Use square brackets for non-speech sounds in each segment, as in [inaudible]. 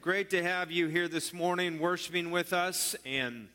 Great to have you here this morning, worshiping with us and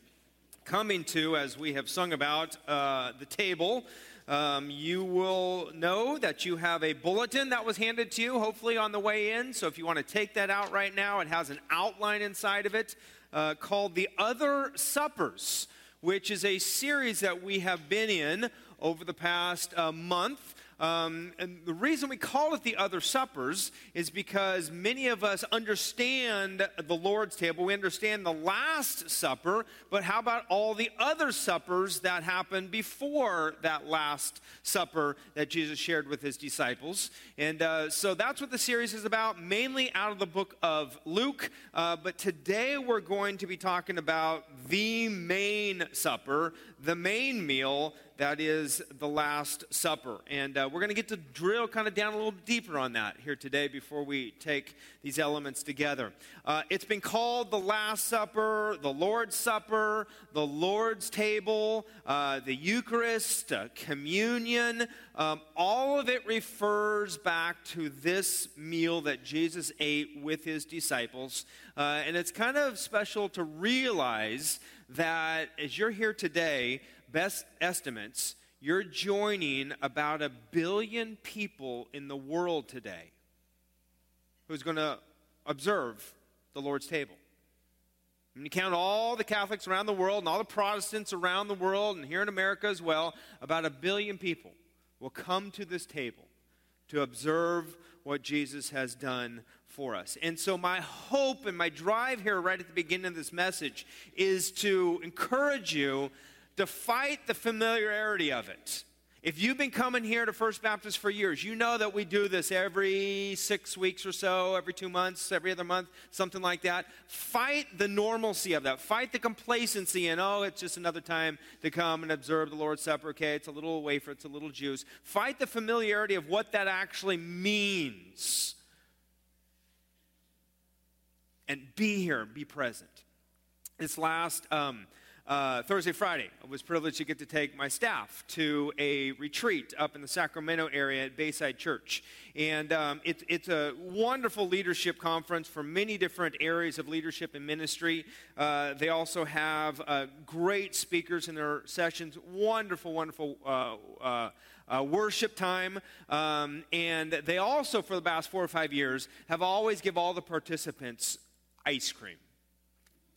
coming to, as we have sung about, uh, the table. Um, you will know that you have a bulletin that was handed to you, hopefully on the way in. So if you want to take that out right now, it has an outline inside of it uh, called The Other Suppers, which is a series that we have been in over the past uh, month. Um, and the reason we call it the other suppers is because many of us understand the Lord's table. We understand the Last Supper, but how about all the other suppers that happened before that Last Supper that Jesus shared with his disciples? And uh, so that's what the series is about, mainly out of the book of Luke. Uh, but today we're going to be talking about the main supper, the main meal that is the Last Supper. And uh, we're going to get to drill kind of down a little deeper on that here today before we take these elements together. Uh, it's been called the Last Supper, the Lord's Supper, the Lord's Table, uh, the Eucharist, uh, communion. Um, all of it refers back to this meal that Jesus ate with his disciples. Uh, and it's kind of special to realize that as you're here today, best estimates, you're joining about a billion people in the world today who's going to observe the Lord's table. When you count all the Catholics around the world and all the Protestants around the world and here in America as well, about a billion people will come to this table to observe what Jesus has done for us. And so, my hope and my drive here, right at the beginning of this message, is to encourage you to fight the familiarity of it. If you've been coming here to First Baptist for years, you know that we do this every six weeks or so, every two months, every other month, something like that. Fight the normalcy of that. Fight the complacency and, oh, it's just another time to come and observe the Lord's Supper. Okay, it's a little wafer, it's a little juice. Fight the familiarity of what that actually means. And be here, be present. This last. Um, uh, Thursday, Friday, I was privileged to get to take my staff to a retreat up in the Sacramento area at Bayside Church. And um, it, it's a wonderful leadership conference for many different areas of leadership and ministry. Uh, they also have uh, great speakers in their sessions, wonderful, wonderful. Uh, uh, uh, worship time. Um, and they also, for the past four or five years, have always give all the participants ice cream.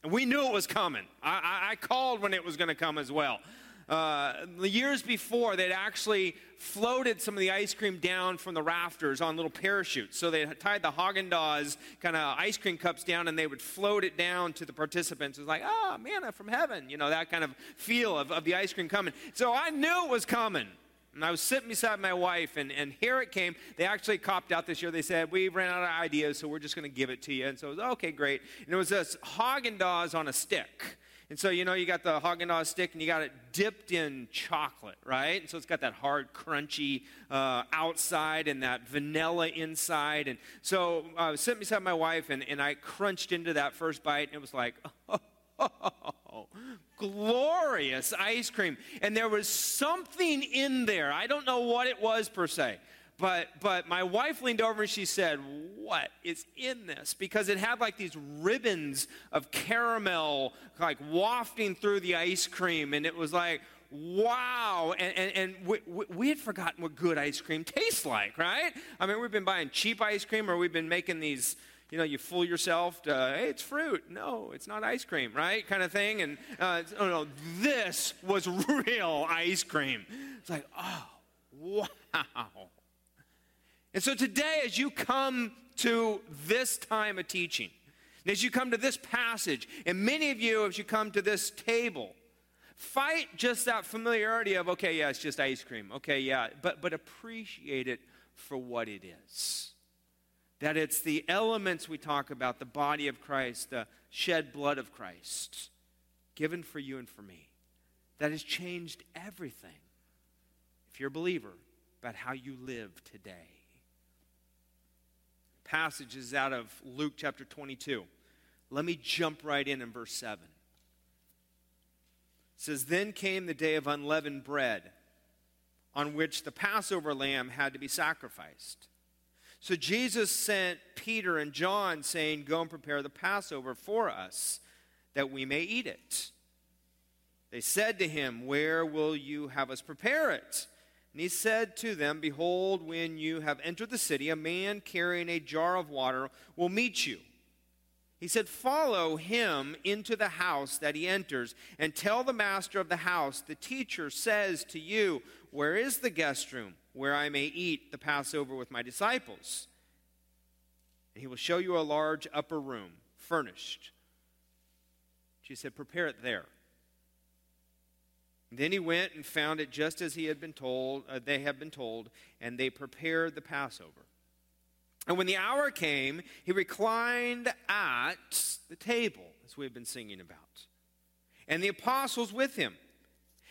We knew it was coming. I, I, called when it was going to come as well. Uh, the years before, they'd actually floated some of the ice cream down from the rafters on little parachutes. So they tied the Haagen Dazs kind of ice cream cups down, and they would float it down to the participants. It was like, oh, manna from heaven, you know, that kind of feel of, of the ice cream coming. So I knew it was coming. And I was sitting beside my wife, and, and here it came. They actually copped out this year. They said, We ran out of ideas, so we're just going to give it to you. And so it was, okay, great. And it was this Haagen Dazs on a stick. And so, you know, you got the Haagen Dazs stick and you got it dipped in chocolate, right? And so it's got that hard, crunchy uh, outside and that vanilla inside. And so I was sitting beside my wife, and, and I crunched into that first bite, and it was like, [laughs] oh, [laughs] glorious ice cream. And there was something in there. I don't know what it was per se. But, but my wife leaned over and she said, What is in this? Because it had like these ribbons of caramel like wafting through the ice cream. And it was like, wow. And, and, and we, we, had forgotten what good ice cream tastes like, right? I mean, we've been buying cheap ice cream or we've been making these you know, you fool yourself. To, hey, it's fruit. No, it's not ice cream, right? Kind of thing. And uh, oh no, this was [laughs] real ice cream. It's like, oh, wow. And so today, as you come to this time of teaching, and as you come to this passage, and many of you, as you come to this table, fight just that familiarity of, okay, yeah, it's just ice cream. Okay, yeah, but, but appreciate it for what it is that it's the elements we talk about, the body of Christ, the shed blood of Christ, given for you and for me, that has changed everything, if you're a believer, about how you live today. Passages out of Luke chapter 22. Let me jump right in in verse 7. It says, Then came the day of unleavened bread, on which the Passover lamb had to be sacrificed. So Jesus sent Peter and John, saying, Go and prepare the Passover for us, that we may eat it. They said to him, Where will you have us prepare it? And he said to them, Behold, when you have entered the city, a man carrying a jar of water will meet you. He said, Follow him into the house that he enters, and tell the master of the house, The teacher says to you, Where is the guest room? Where I may eat the Passover with my disciples. And he will show you a large upper room, furnished. She said, Prepare it there. Then he went and found it just as he had been told, uh, they had been told, and they prepared the Passover. And when the hour came, he reclined at the table, as we've been singing about, and the apostles with him.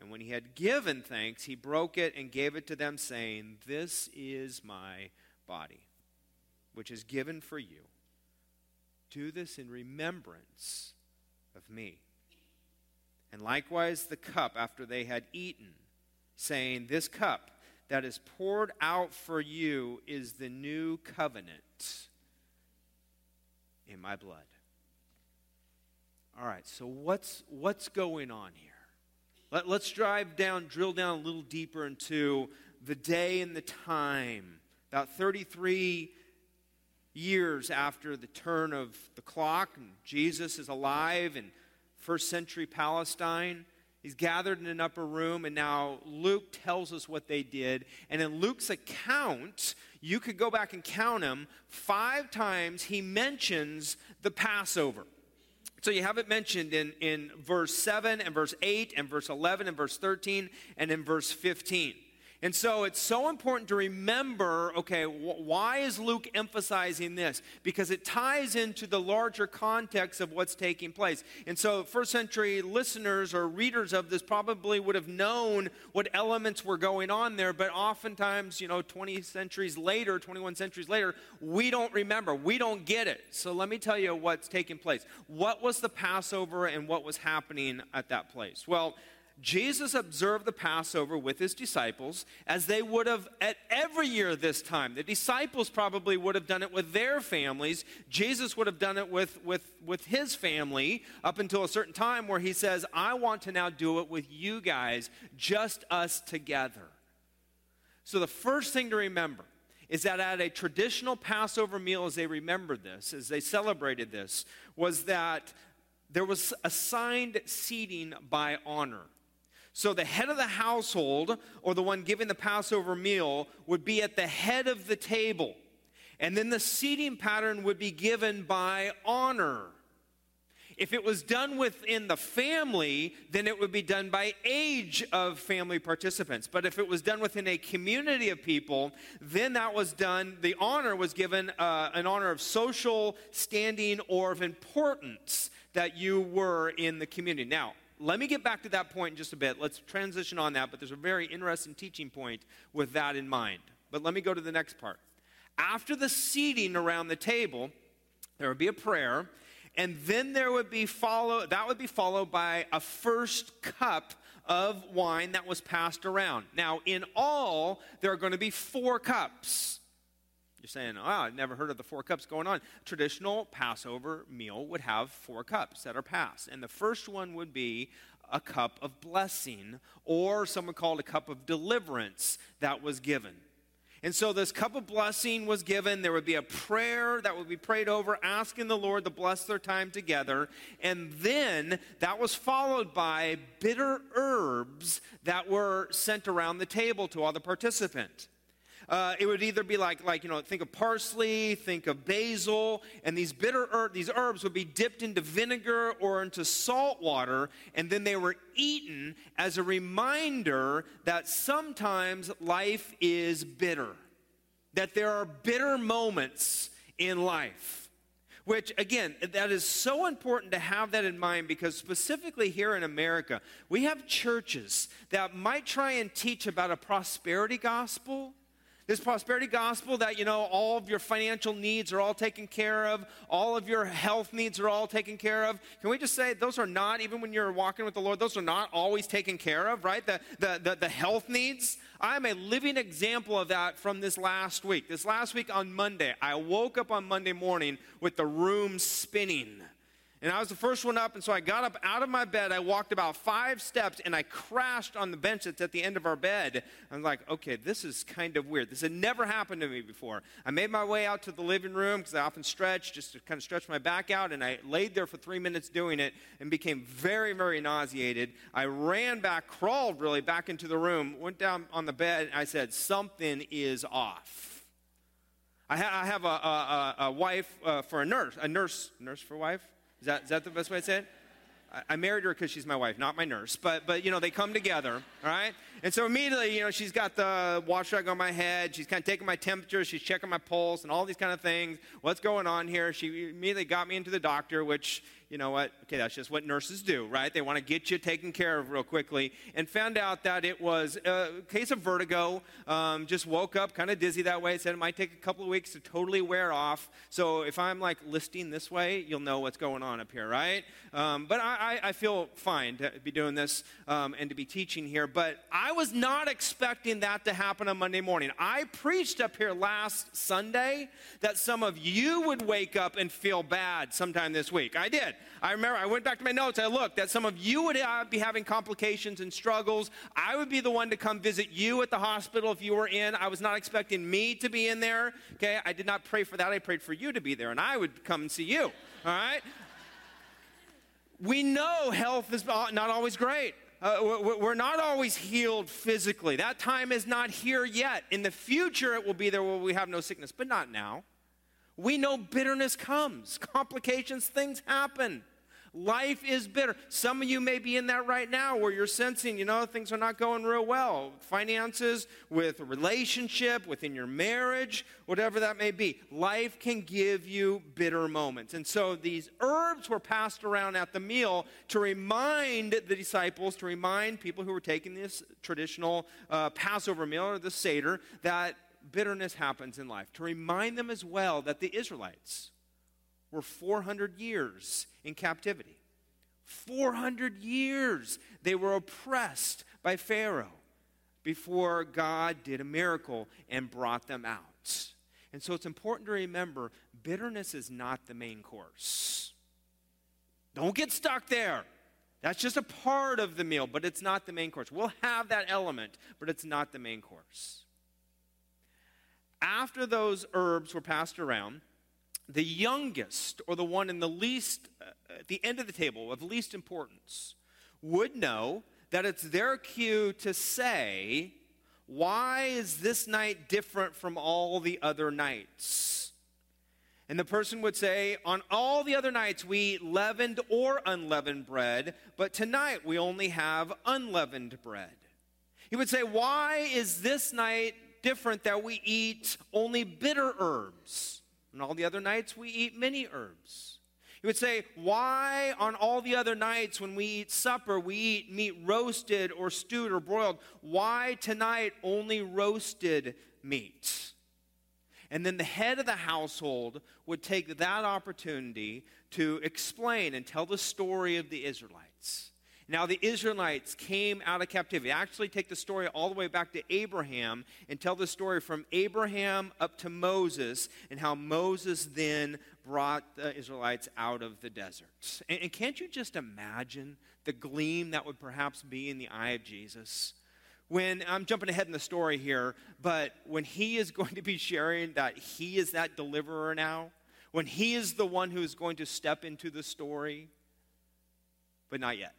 And when he had given thanks, he broke it and gave it to them, saying, This is my body, which is given for you. Do this in remembrance of me. And likewise the cup after they had eaten, saying, This cup that is poured out for you is the new covenant in my blood. All right, so what's, what's going on here? Let, us drive down, drill down a little deeper into the day and the time. About 33 years after the turn of the clock, and Jesus is alive in first century Palestine. He's gathered in an upper room, and now Luke tells us what they did. And in Luke's account, you could go back and count them. Five times he mentions the Passover. So you have it mentioned in, in verse 7 and verse 8 and verse 11 and verse 13 and in verse 15. And so it's so important to remember okay, wh- why is Luke emphasizing this? Because it ties into the larger context of what's taking place. And so, first century listeners or readers of this probably would have known what elements were going on there, but oftentimes, you know, 20 centuries later, 21 centuries later, we don't remember. We don't get it. So, let me tell you what's taking place. What was the Passover and what was happening at that place? Well, Jesus observed the Passover with his disciples as they would have at every year this time. The disciples probably would have done it with their families. Jesus would have done it with, with, with his family up until a certain time where he says, I want to now do it with you guys, just us together. So the first thing to remember is that at a traditional Passover meal, as they remembered this, as they celebrated this, was that there was assigned seating by honor. So the head of the household, or the one giving the Passover meal, would be at the head of the table. And then the seating pattern would be given by honor. If it was done within the family, then it would be done by age of family participants. But if it was done within a community of people, then that was done, the honor was given uh, an honor of social standing or of importance that you were in the community. Now, let me get back to that point in just a bit. Let's transition on that, but there's a very interesting teaching point with that in mind. But let me go to the next part. After the seating around the table, there would be a prayer, and then there would be follow that would be followed by a first cup of wine that was passed around. Now, in all, there are going to be four cups. You're saying, ah, oh, I've never heard of the four cups going on. Traditional Passover meal would have four cups that are passed. And the first one would be a cup of blessing, or someone called a cup of deliverance that was given. And so this cup of blessing was given. There would be a prayer that would be prayed over, asking the Lord to bless their time together. And then that was followed by bitter herbs that were sent around the table to all the participants. Uh, it would either be like, like, you know, think of parsley, think of basil, and these bitter er- these herbs would be dipped into vinegar or into salt water, and then they were eaten as a reminder that sometimes life is bitter. that there are bitter moments in life. Which, again, that is so important to have that in mind because, specifically here in America, we have churches that might try and teach about a prosperity gospel this prosperity gospel that, you know, all of your financial needs are all taken care of, all of your health needs are all taken care of. Can we just say those are not, even when you're walking with the Lord, those are not always taken care of, right? The, the, the, the health needs. I'm a living example of that from this last week. This last week on Monday, I woke up on Monday morning with the room spinning. And I was the first one up, and so I got up out of my bed. I walked about five steps, and I crashed on the bench that's at the end of our bed. I'm like, okay, this is kind of weird. This had never happened to me before. I made my way out to the living room because I often stretch, just to kind of stretch my back out, and I laid there for three minutes doing it and became very, very nauseated. I ran back, crawled really back into the room, went down on the bed, and I said, something is off. I, ha- I have a, a, a wife uh, for a nurse, a nurse, nurse for wife? Is that, is that the best way to say it? I married her because she's my wife, not my nurse. But, but, you know, they come together, all right? And so immediately, you know, she's got the wash rag on my head. She's kind of taking my temperature. She's checking my pulse and all these kind of things. What's going on here? She immediately got me into the doctor, which, you know what? Okay, that's just what nurses do, right? They want to get you taken care of real quickly. And found out that it was a case of vertigo. Um, just woke up kind of dizzy that way. Said it might take a couple of weeks to totally wear off. So if I'm like listing this way, you'll know what's going on up here, right? Um, but I, I, feel fine to be doing this um, and to be teaching here. But I was not expecting that to happen on Monday morning. I preached up here last Sunday that some of you would wake up and feel bad sometime this week. I did. I remember I went back to my notes. I looked that some of you would be having complications and struggles. I would be the one to come visit you at the hospital if you were in. I was not expecting me to be in there. Okay, I did not pray for that. I prayed for you to be there, and I would come and see you. All right. We know health is not always great. Uh, we're not always healed physically. That time is not here yet. In the future, it will be there where we have no sickness, but not now. We know bitterness comes, [laughs] complications, things happen. Life is bitter. Some of you may be in that right now where you're sensing, you know, things are not going real well. Finances, with relationship, within your marriage, whatever that may be. Life can give you bitter moments. And so these herbs were passed around at the meal to remind the disciples, to remind people who were taking this traditional uh, Passover meal or the Seder, that bitterness happens in life, to remind them as well that the Israelites were 400 years in captivity. 400 years they were oppressed by Pharaoh before God did a miracle and brought them out. And so it's important to remember bitterness is not the main course. Don't get stuck there. That's just a part of the meal, but it's not the main course. We'll have that element, but it's not the main course after those herbs were passed around, the youngest, or the one in the least, uh, at the end of the table, of least importance, would know that it's their cue to say, Why is this night different from all the other nights? And the person would say, On all the other nights we eat leavened or unleavened bread, but tonight we only have unleavened bread. He would say, Why is this night different that we eat only bitter herbs. and all the other nights, we eat many herbs. He would say, Why on all the other nights when we eat supper, we eat meat roasted or stewed or broiled? Why tonight only roasted meat? And then the head of the household would take that opportunity to explain and tell the story of the Israelites. Now, the Israelites came out of captivity. Actually, take the story all the way back to Abraham and tell the story from Abraham up to Moses and how Moses then brought the Israelites out of the desert. And, and can't you just imagine the gleam that would perhaps be in the eye of Jesus? When I'm jumping ahead in the story here, but when he is [laughs] going to be sharing that he is that deliverer now, when he is the one who is going to step into the story, but not yet.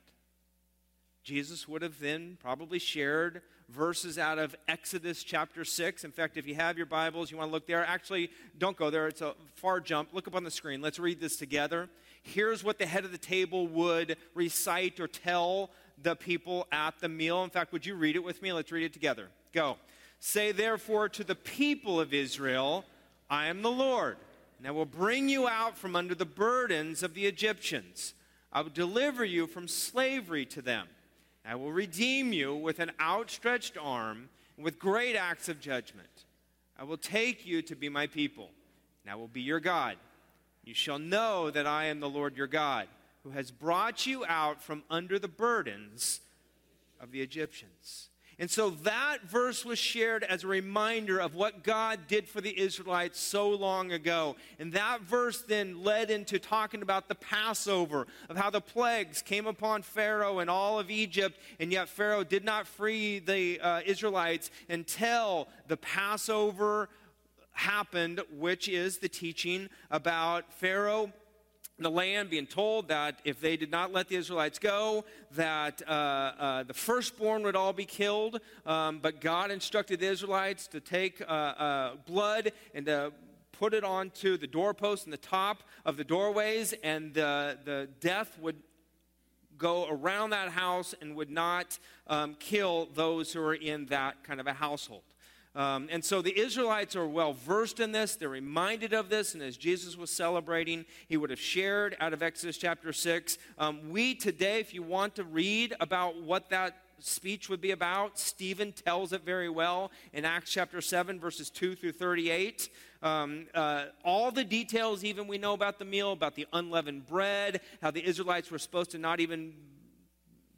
Jesus would have then probably shared verses out of Exodus chapter 6. In fact, if you have your Bibles, you want to look there. Actually, don't go there, it's a far jump. Look up on the screen. Let's read this together. Here's what the head of the table would recite or tell the people at the meal. In fact, would you read it with me? Let's read it together. Go. Say therefore to the people of Israel, I am the Lord, and I will bring you out from under the burdens of the Egyptians. I will deliver you from slavery to them. I will redeem you with an outstretched arm and with great acts of judgment. I will take you to be my people, and I will be your God. You shall know that I am the Lord your God, who has brought you out from under the burdens of the Egyptians. And so that verse was shared as a reminder of what God did for the Israelites so long ago. And that verse then led into talking about the Passover, of how the plagues came upon Pharaoh and all of Egypt, and yet Pharaoh did not free the uh, Israelites until the Passover happened, which is the teaching about Pharaoh the land being told that if they did not let the Israelites go, that uh, uh, the firstborn would all be killed. Um, but God instructed the Israelites to take uh, uh blood and to put it onto the doorposts and the top of the doorways, and the, the death would go around that house and would not um, kill those who are in that kind of a household. Um, and so the Israelites are well versed in this. They're reminded of this. And as Jesus was celebrating, he would have shared out of Exodus chapter 6. Um, we today, if you want to read about what that speech would be about, Stephen tells it very well in Acts chapter 7, verses 2 through 38. Um, uh, all the details, even we know about the meal, about the unleavened bread, how the Israelites were supposed to not even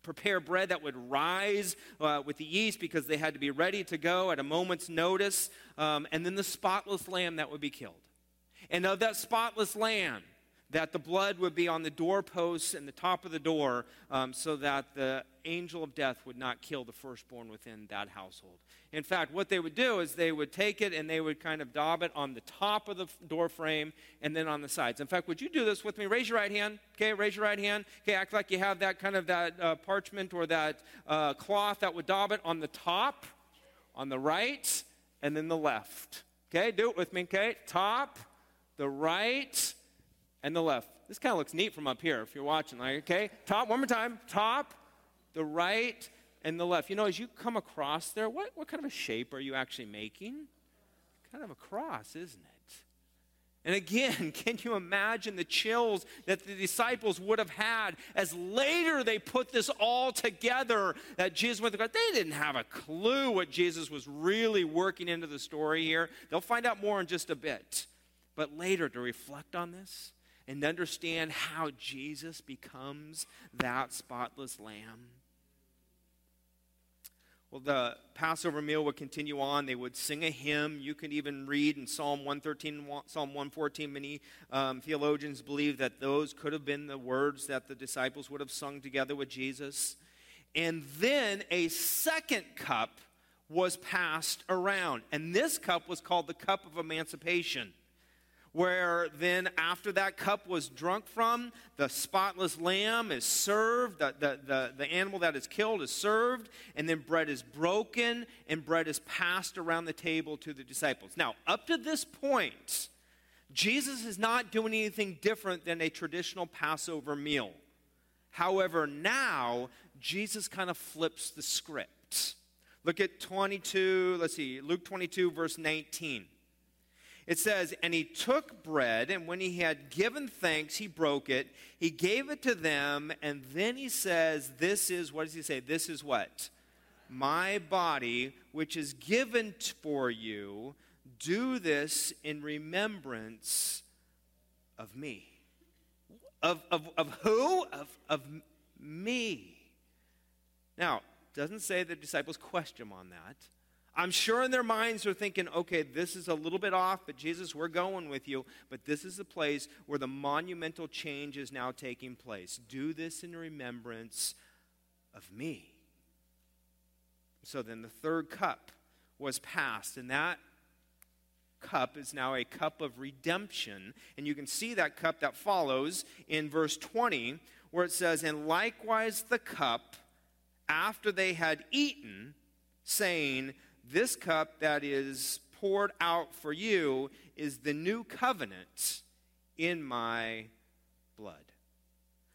prepare bread that would rise uh, with the yeast because they had to be ready to go at a moment's notice, um, and then the spotless lamb that would be killed. And of that spotless lamb, that the blood would be on the doorposts and the top of the door um, so that the angel of death would not kill the firstborn within that household. In fact, what they would do is they would take it and they would kind of daub it on the top of the door frame and then on the sides. In fact, would you do this with me? Raise your right hand. Okay, raise your right hand. Okay, act like you have that kind of that uh, parchment or that uh, cloth that would daub it on the top, on the right, and then the left. Okay, do it with me. Okay, top, the right, and the left. This kind of looks neat from up here if you're watching. Like, okay, top, one more time. Top, the right, and the left. You know, as you come across there, what, what kind of a shape are you actually making? Kind of a cross, isn't it? And again, [laughs] can you imagine the chills that the disciples would have had as later they put this all together that Jesus went to God? They didn't have a clue what Jesus was really working into the story here. They'll find out more in just a bit. But later to reflect on this and understand how Jesus becomes that spotless lamb. Well, the Passover meal would continue on. They would sing a hymn. You can even read in Psalm 113 Psalm 114. Many um, theologians believe that those could have been the words that the disciples would have sung together with Jesus. And then a second cup was passed around. And this cup was called the cup of emancipation where then after that cup was drunk from, the spotless lamb is served, the, the, the, the, animal that is killed is served, and then bread is broken and bread is passed around the table to the disciples. Now, up to this point, Jesus is not doing anything different than a traditional Passover meal. However, now Jesus kind of flips the script. Look at 22, let's see, Luke 22, verse 19. It says, And he took bread, and when he had given thanks, he broke it. He gave it to them, and then he says, This is, what does he say? This is what? My body, which is given for you. Do this in remembrance of me. Of, of, of who? Of, of me. Now, doesn't say the disciples question on that. I'm sure in their minds they're thinking, okay, this is a little bit off, but Jesus, we're going with you. But this is the place where the monumental change is now taking place. Do this in remembrance of me. So then the third cup was passed, and that cup is now a cup of redemption. And you can see that cup that follows in verse 20, where it says, And likewise the cup after they had eaten, saying, this cup that is poured out for you is the new covenant in my blood.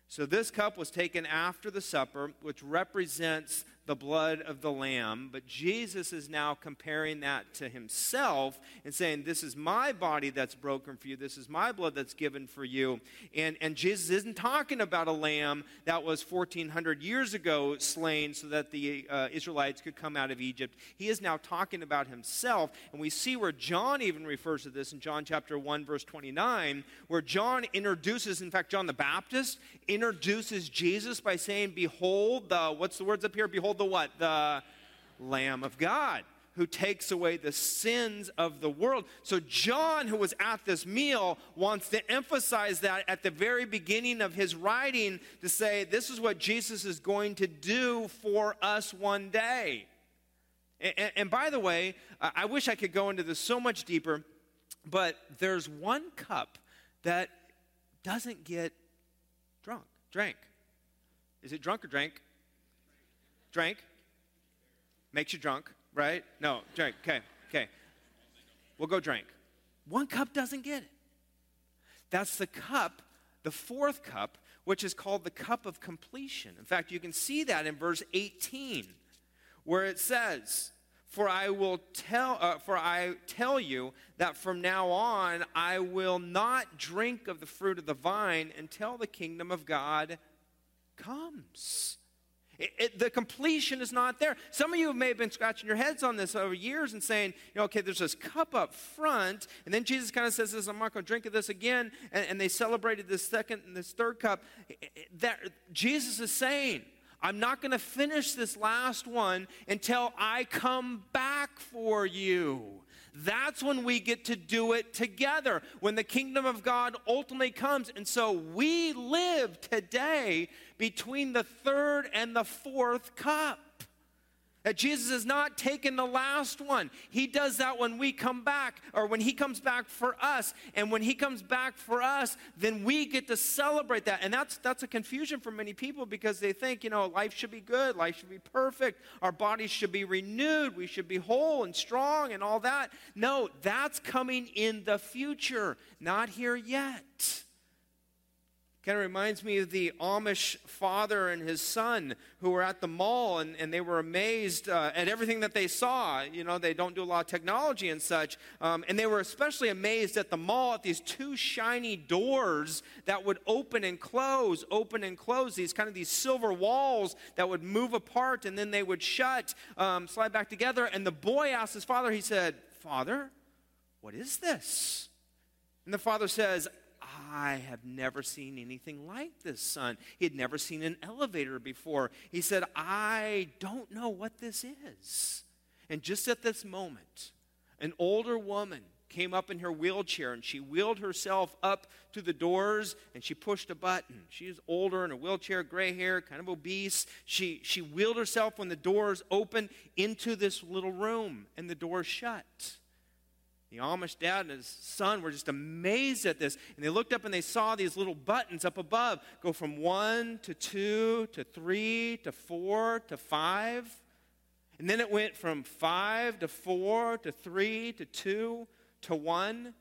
So, this cup was taken after the supper, which represents the blood of the Lamb, but Jesus is now comparing that to himself and saying, This is my body that's broken for you. This is my blood that's given for you. And, and Jesus isn't talking about a lamb that was 1,400 years ago slain so that the uh, Israelites could come out of Egypt. He is now talking about himself. And we see where John even refers to this in John chapter 1, verse 29, where John introduces, in fact, John the Baptist introduces Jesus by saying, Behold, the, what's the words up here? Behold, the what? The Lamb of God who takes away the sins of the world. So, John, who was at this meal, wants to emphasize that at the very beginning of his writing to say, This is what Jesus is going to do for us one day. And, and by the way, I wish I could go into this so much deeper, but there's one cup that doesn't get drunk, drank. Is it drunk or drank? Drank. Makes you drunk, right? No, drink. Okay, okay. We'll go drink. One cup doesn't get it. That's the cup, the fourth cup, which is called the cup of completion. In fact, you can see that in verse 18, where it says, for I will tell, uh, for I tell you that from now on I will not drink of the fruit of the vine until the kingdom of God comes. It, it, the completion is not there. Some of you may have been scratching your heads on this over years and saying, you know, okay, there's this cup up front, and then Jesus kind of says this, I'm not going to drink of this again, and, and they celebrated this second and this third cup. That Jesus is saying, I'm not going to finish this last one until I come back for you. That's when we get to do it together, when the kingdom of God ultimately comes. And so we live today between the third and the fourth cup. That Jesus has not taken the last one. He does that when we come back, or when He comes back for us. And when He comes back for us, then we get to celebrate that. And that's, that's a confusion for many people because they think, you know, life should be good, life should be perfect, our bodies should be renewed, we should be whole and strong and all that. No, that's coming in the future, not here yet. Kind of reminds me of the Amish father and his son who were at the mall and, and they were amazed uh, at everything that they saw. You know, they don't do a lot of technology and such. Um, and they were especially amazed at the mall at these two shiny doors that would open and close, open and close, these kind of these silver walls that would move apart and then they would shut, um, slide back together. And the boy asked his father, he said, Father, what is this? And the father says, I have never seen anything like this, son. He had never seen an elevator before. He said, I don't know what this is. And just at this moment, an older woman came up in her wheelchair and she wheeled herself up to the doors and she pushed a button. She's older in a wheelchair, gray hair, kind of obese. She, she wheeled herself when the doors opened into this little room and the doors shut. The Amish dad and his son were just amazed at this. And they looked up and they saw these little buttons up above go from one to two to three to four to five. And then it went from five to four to three to two to one.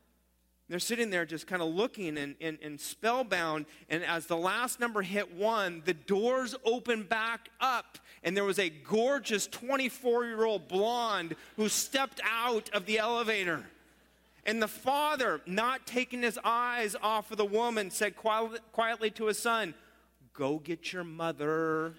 They're sitting there just kind of looking and, and, and, spellbound. And as the last number hit one, the doors opened back up. And there was a gorgeous 24 year old blonde who stepped out of the elevator. And the father, not taking his eyes off of the woman, said quietly to his son, Go get your mother.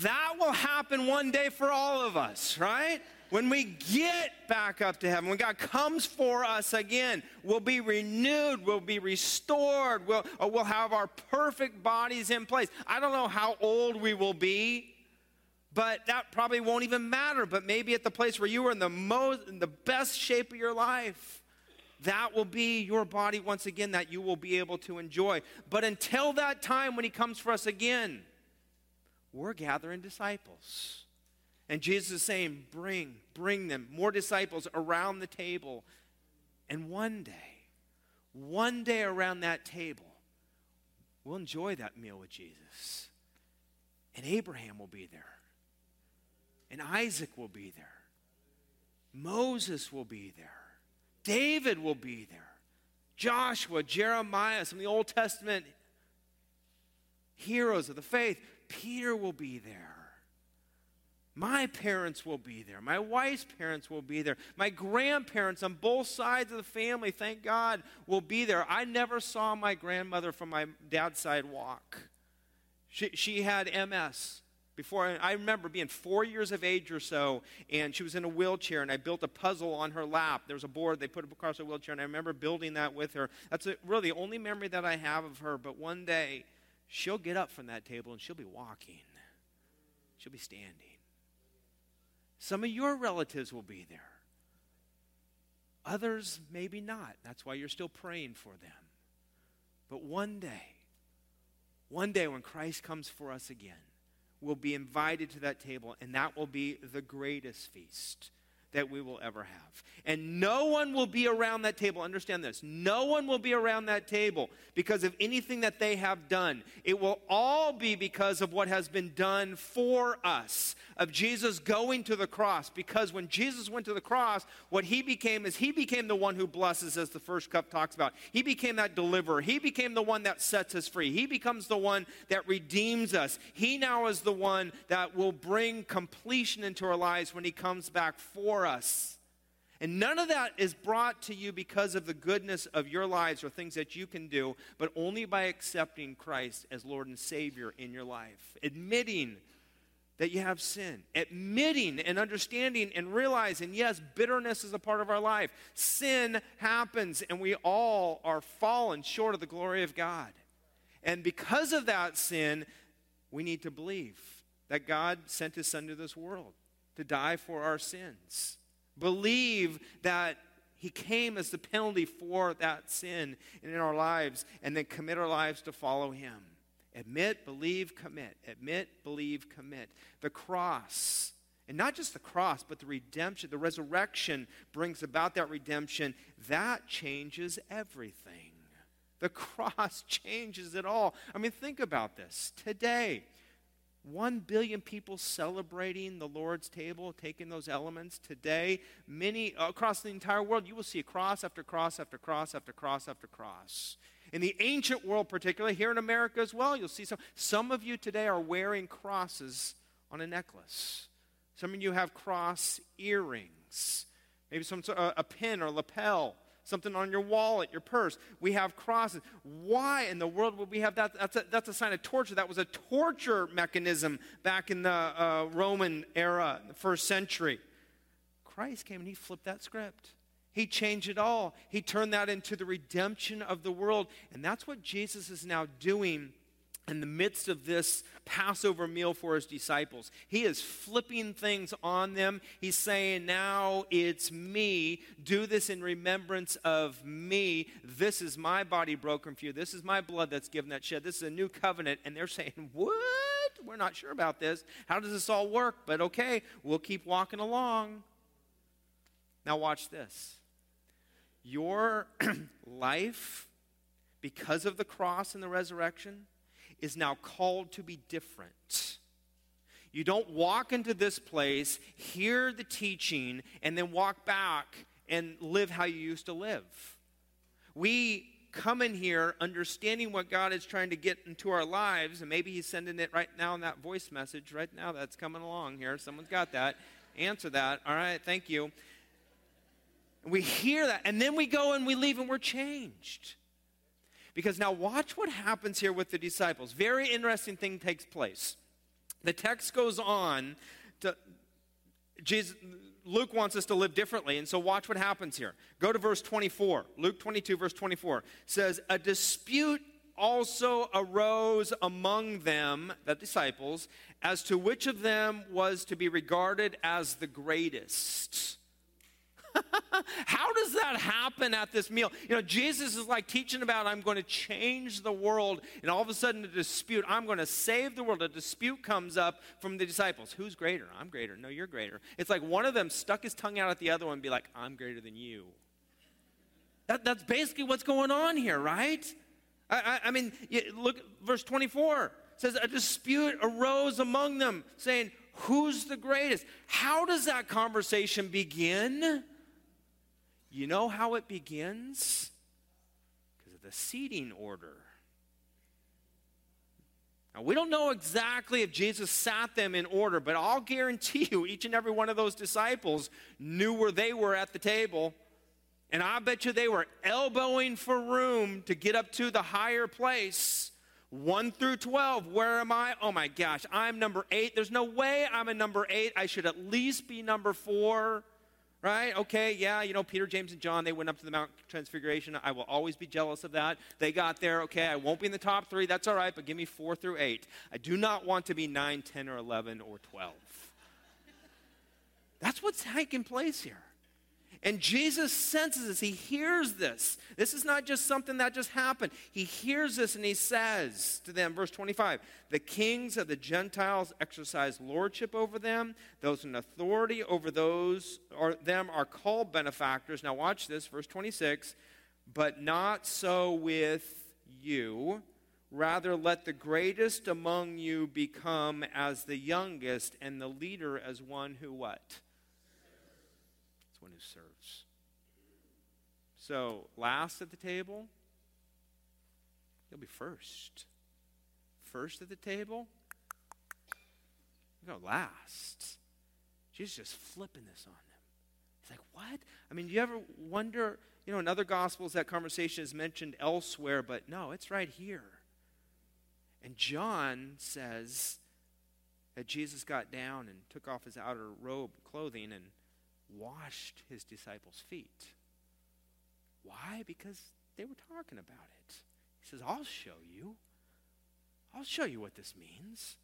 that will happen one day for all of us, right? When we get back up to heaven, when God comes for us again, we'll be renewed, we'll be restored, we'll, uh, we'll have our perfect bodies in place. I don't know how old we will be, but that probably won't even matter. But maybe at the place where you were in the most, in the best shape of your life, that will be your body once again that you will be able to enjoy. But until that time when He comes for us again, we're gathering disciples. And Jesus is saying, Bring, bring them, more disciples around the table. And one day, one day around that table, we'll enjoy that meal with Jesus. And Abraham will be there. And Isaac will be there. Moses will be there. David will be there. Joshua, Jeremiah, some of the Old Testament heroes of the faith. Peter will be there. My parents will be there. My wife's parents will be there. My grandparents on both sides of the family, thank God, will be there. I never saw my grandmother from my dad's side walk. She, she had MS. Before I remember being four years of age or so, and she was in a wheelchair, and I built a puzzle on her lap. There was a board they put across her wheelchair, and I remember building that with her. That's a, really the only memory that I have of her. But one day, she'll get up from that table and she'll be walking. She'll be standing. Some of your relatives will be there. Others, maybe not. That's why you're still praying for them. But one day, one day when Christ comes for us again, we'll be invited to that table, and that will be the greatest feast that we will ever have. And no one will be around that table. Understand this. No one will be around that table because of anything that they have done. It will all be because of what has been done for us, of Jesus going to the cross. Because when Jesus went to the cross, what he became is he became the one who blesses, as the first cup talks about. He became that deliverer. He became the one that sets us free. He becomes the one that redeems us. He now is the one that will bring completion into our lives when he comes back for for us. And none of that is brought to you because of the goodness of your lives or things that you can do, but only by accepting Christ as Lord and Savior in your life. Admitting that you have sin. Admitting and understanding and realizing, yes, bitterness is a part of our life. Sin happens, and we all are fallen short of the glory of God. And because of that sin, we need to believe that God sent His Son to this world to die for our sins. Believe that he came as the penalty for that sin in our lives, and then commit our lives to follow him. Admit, believe, commit. Admit, believe, commit. The cross, and not just the cross, but the redemption, the resurrection brings about that redemption. That changes everything. The [laughs] cross changes it all. I mean, think about this. Today, one billion people celebrating the Lord's table, taking those elements today. Many uh, across the entire world, you will see cross after cross after cross after cross after cross. In the ancient world, particularly here in America as well, you'll see some. Some of you today are wearing crosses on a necklace. Some of you have cross earrings, maybe some a pin or lapel something on your wallet, your purse. We have crosses. Why in the world would we have that? That's a, that's a sign of torture. That was a torture mechanism back in the uh, Roman era, the first century. Christ came and he flipped that script. He changed it all. He turned that into the redemption of the world. And that's what Jesus is now doing in the midst of this Passover meal for his disciples. He is flipping things on them. He's saying, Now it's me. Do this in remembrance of me. This is my body broken for you. This is my blood that's given that shed. This is a new covenant. And they're saying, What? We're not sure about this. How does this all work? But okay, we'll keep walking along. Now, watch this. Your [clears throat] life, because of the cross and the resurrection, is now called to be different. You don't walk into this place, hear the teaching, and then walk back and live how you used to live. We come in here understanding what God is trying to get into our lives, and maybe He's sending it right now in that voice message, right now that's coming along here. Someone's got that. Answer that. All right, thank you. We hear that, and then we go and we leave and we're changed. Because now watch what happens here with the disciples. Very interesting thing takes place. The text goes on to Jesus Luke wants us to live differently, and so watch what happens here. Go to verse 24. Luke 22, verse 24 says, A dispute also arose among them, the disciples, as to which of them was to be regarded as the greatest. How does that happen at this meal? You know, Jesus is like teaching about, I'm going to change the world, and all of a sudden, a dispute, I'm going to save the world. A dispute comes up from the disciples. Who's greater? I'm greater. No, you're greater. It's like one of them stuck his tongue out at the other one and be like, I'm greater than you. That, that's basically what's going on here, right? I, I, I mean, look, verse 24 says, A dispute arose among them, saying, Who's the greatest? How does that conversation begin? You know how it begins? Because of the seating order. Now, we don't know exactly if Jesus sat them in order, but I'll guarantee you each and every one of those disciples knew where they were at the table. And I bet you they were elbowing for room to get up to the higher place. 1 through 12, where am I? Oh my gosh, I'm number 8. There's no way I'm a number 8. I should at least be number 4 right? Okay, yeah, you know, Peter, James, and John, they went up to the Mount Transfiguration. I will always be jealous of that. They got there. Okay, I won't be in the top three. That's all right, but give me four through eight. I do not want to be nine, ten, or 11, or 12. That's what's taking place here. And Jesus senses this. He hears this. This is not just something that just happened. He hears this and he says to them, verse 25, the kings of the Gentiles exercise lordship over them. Those in authority over those or them are called benefactors. Now watch this, verse 26. But not so with you. Rather, let the greatest among you become as the youngest, and the leader as one who what? one who serves. So, last at the table, you'll be first. First at the table, you go last. Jesus just flipping this on them. He's like, what? I mean, do you ever wonder, you know, in other gospels that conversation is mentioned elsewhere, but no, it's right here. And John says that Jesus got down and took off his outer robe clothing and washed his disciples' feet. Why? Because they were talking about it. He says, I'll show you. I'll show you what this means.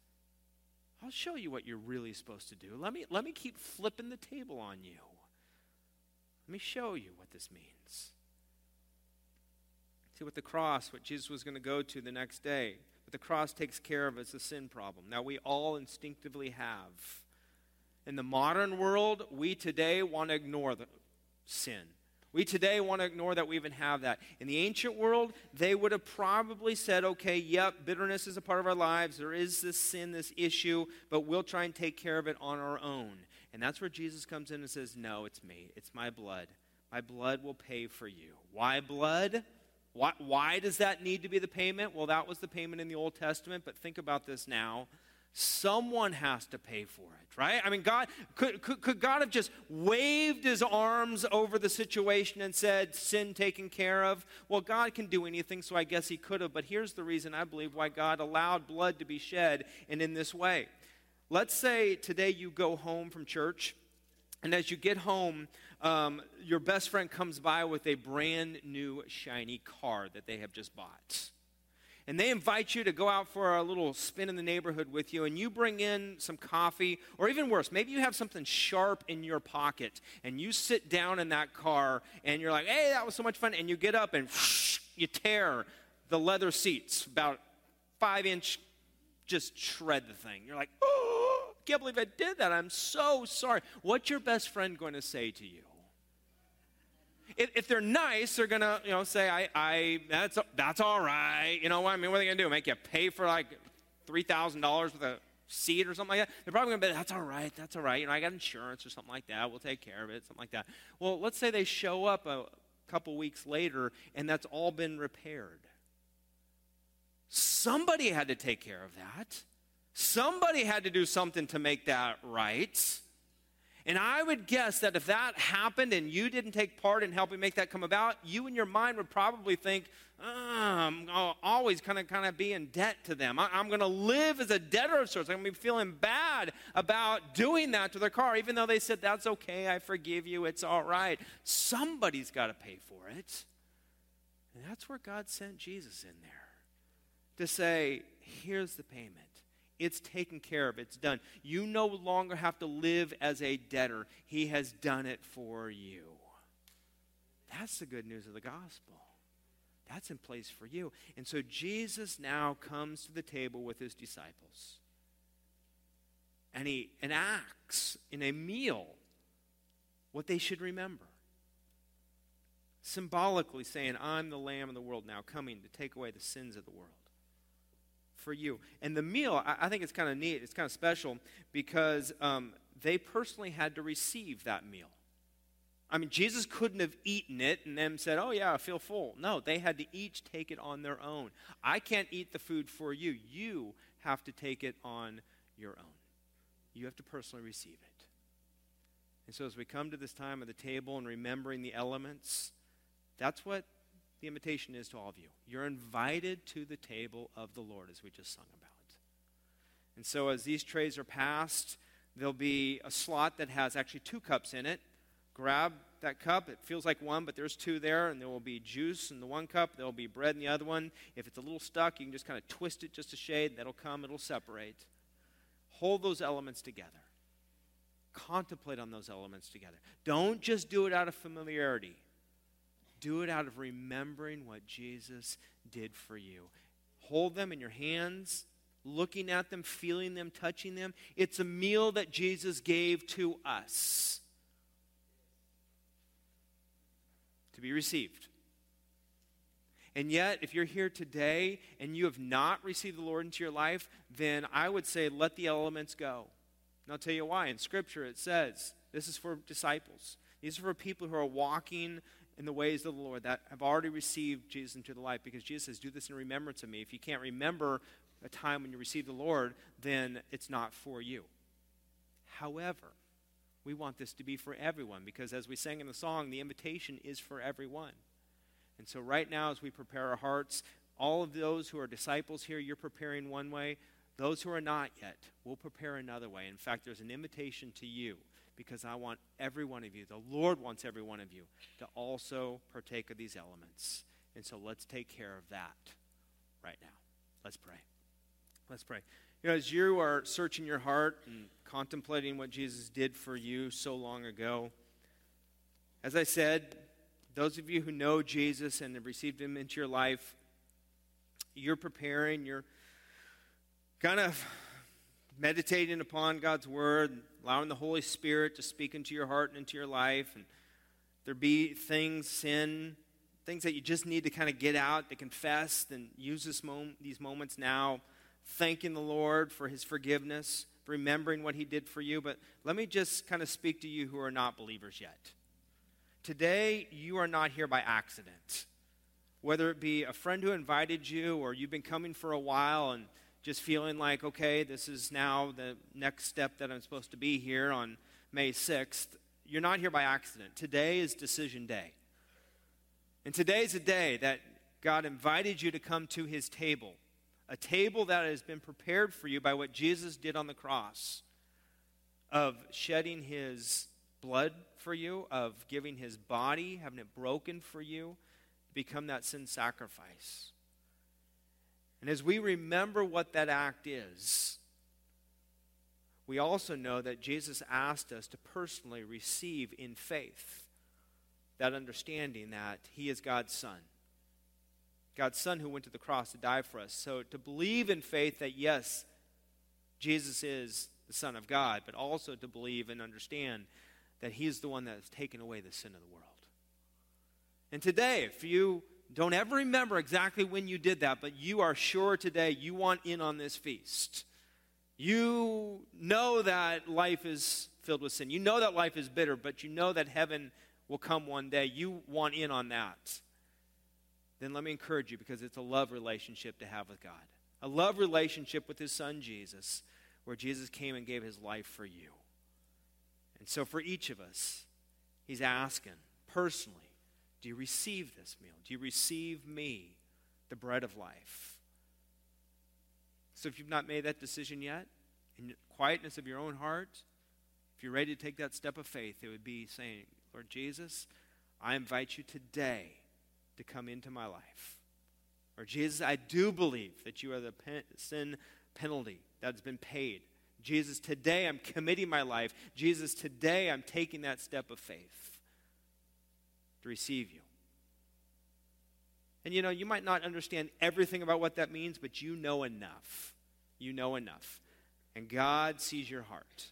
I'll show you what you're really supposed to do. Let me, let me keep flipping the table on you. Let me show you what this means. See, with the cross, what Jesus was going to go to the next day, what the cross takes care of is a sin problem. Now, we all instinctively have in the modern world, we today want to ignore the sin. We today want to ignore that we even have that. In the ancient world, they would have probably said, okay, yep, bitterness is a part of our lives. There is this sin, this issue, but we'll try and take care of it on our own. And that's where Jesus comes in and says, no, it's me. It's my blood. My blood will pay for you. Why blood? Why, why does that need to be the payment? Well, that was the payment in the Old Testament, but think about this now. Someone has to pay for it, right? I mean, God could, could, could, God have just waved his arms over the situation and said, sin taken care of? Well, God can do anything, so I guess he could have. But here's the reason I believe why God allowed blood to be shed and in this way. Let's say today you go home from church, and as you get home, um, your best friend comes by with a brand new shiny car that they have just bought and they invite you to go out for a little spin in the neighborhood with you, and you bring in some coffee, or even worse, maybe you have something sharp in your pocket, and you sit down in that car, and you're like, hey, that was so much fun, and you get up and whoosh, [laughs] you tear the leather seats about five inch, just shred the thing. You're like, oh, [gasps] can't believe I did that. I'm so sorry. What's your best friend going to say to you? If, if they're nice, they're gonna, you know, say, I, I, that's, that's all right. You know what I mean? What are they gonna do? Make you pay for like three thousand dollars with a seat or something like that? They're probably gonna be, that's all right, that's all right. You know, I got insurance or something like that. We'll take care of it, something like that. Well, let's say they show up a couple weeks later and that's all been repaired. Somebody had to take care of that. Somebody had to do something to make that right. And I would guess that if that happened and you didn't take part in helping make that come about, you in your mind would probably think, oh, I'm always kind of kind of be in debt to them. I, am going to live as a debtor of sorts. I'm going to be feeling bad about doing that to their car, even though they said, that's okay, I forgive you, it's all right. Somebody's got to pay for it. And that's where God sent Jesus in there to say, here's the payment. It's taken care of. It's done. You no longer have to live as a debtor. He has done it for you. That's the good news of the gospel. That's in place for you. And so Jesus now comes to the table with his disciples. And he enacts in a meal what they should remember. Symbolically saying, I'm the Lamb of the world now coming to take away the sins of the world for you. And the meal, I, I think it's kind of neat, it's kind of special because um, they personally had to receive that meal. I mean, Jesus couldn't have eaten it and then said, Oh, yeah, I feel full. No, they had to each take it on their own. I can't eat the food for you. You have to take it on your own. You have to personally receive it. And so, as we come to this time of the table and remembering the elements, that's what the invitation is to all of you. You're invited to the table of the Lord, as we just sung about. And so, as these trays are passed, there'll be a slot that has actually two cups in it grab that cup. It feels like one, but there's two there, and there will be juice in the one cup. There will be bread in the other one. If it's a little stuck, you can just kind of twist it just a shade. That'll come, it'll separate. Hold those elements together. Contemplate on those elements together. Don't just do it out of familiarity, do it out of remembering what Jesus did for you. Hold them in your hands. Looking at them, feeling them, touching them. It's a meal that Jesus gave to us. to be received. And yet, if you're here today and you have not received the Lord into your life, then I would say let the elements go. And I'll tell you why. In Scripture, it says this is for disciples, these are for people who are walking in the ways of the Lord that have already received Jesus into the life because Jesus says, Do this in remembrance of me. If you can't remember a time when you received the Lord, then it's not for you. However, we want this to be for everyone because, as we sang in the song, the invitation is for everyone. And so, right now, as we prepare our hearts, all of those who are disciples here, you're preparing one way. Those who are not yet, we'll prepare another way. In fact, there's an invitation to you because I want every one of you, the Lord wants every one of you, to also partake of these elements. And so let's take care of that right now. Let's pray. Let's pray. You know, as you are searching your heart and contemplating what Jesus did for you so long ago, as I said, those of you who know Jesus and have received him into your life, you're preparing, you're kind of meditating upon God's word, allowing the Holy Spirit to speak into your heart and into your life. And there be things, sin, things that you just need to kind of get out, to confess, and use this mom- these moments now thanking the Lord for his forgiveness, remembering what he did for you. But let me just kind of speak to you who are not believers yet. Today, you are not here by accident. Whether it be a friend who invited you or you've been coming for a while and just feeling like, okay, this is now the next step that I'm supposed to be here on May 6th, you're not here by accident. Today is decision day. And today is a day that God invited you to come to his table a table that has been prepared for you by what Jesus did on the cross of shedding his blood for you, of giving his body, having it broken for you, to become that sin sacrifice. And as we remember what that act is, we also know that Jesus asked us to personally receive in faith that understanding that he is God's Son God's Son who went to the cross to die for us. So to believe in faith that, yes, Jesus is the Son of God, but also to believe and understand that He is the one that has taken away the sin of the world. And today, if you don't ever remember exactly when you did that, but you are sure today you want in on this feast, you know that life is filled with sin. You know that life is bitter, but you know that heaven will come one day. You want in on that then let me encourage you because it's a love relationship to have with God. A love relationship with his son Jesus, where Jesus came and gave his life for you. And so for each of us, he's asking personally, do you receive this meal? Do you receive me, the bread of life? So if you've not made that decision yet, in quietness of your own heart, if you're ready to take that step of faith, it would be saying, Lord Jesus, I invite you today to come into my life. Or, Jesus, I do believe that you are the pen- sin penalty that's been paid. Jesus, today I'm committing my life. Jesus, today I'm taking that step of faith to receive you. And you know, you might not understand everything about what that means, but you know enough. You know enough. And God sees your heart.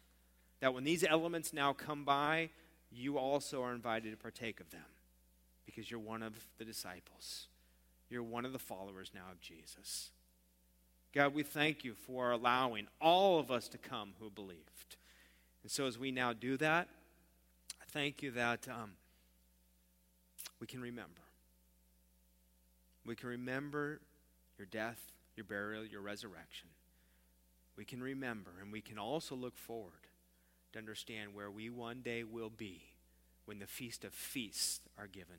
That when these elements now come by, you also are invited to partake of them because you're one of the disciples. You're one of the followers now of Jesus. God, we thank you for allowing all of us to come who believed. And so, as we now do that, I thank you that um, we can remember. We can remember your death, your burial, your resurrection. We can remember, and we can also look forward to understand where we one day will be when the feast of feasts are given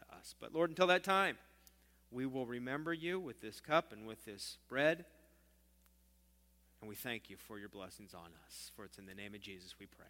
to us. But Lord, until that time, we will remember you with this cup and with this bread. And we thank you for your blessings on us. For it's in the name of Jesus we pray.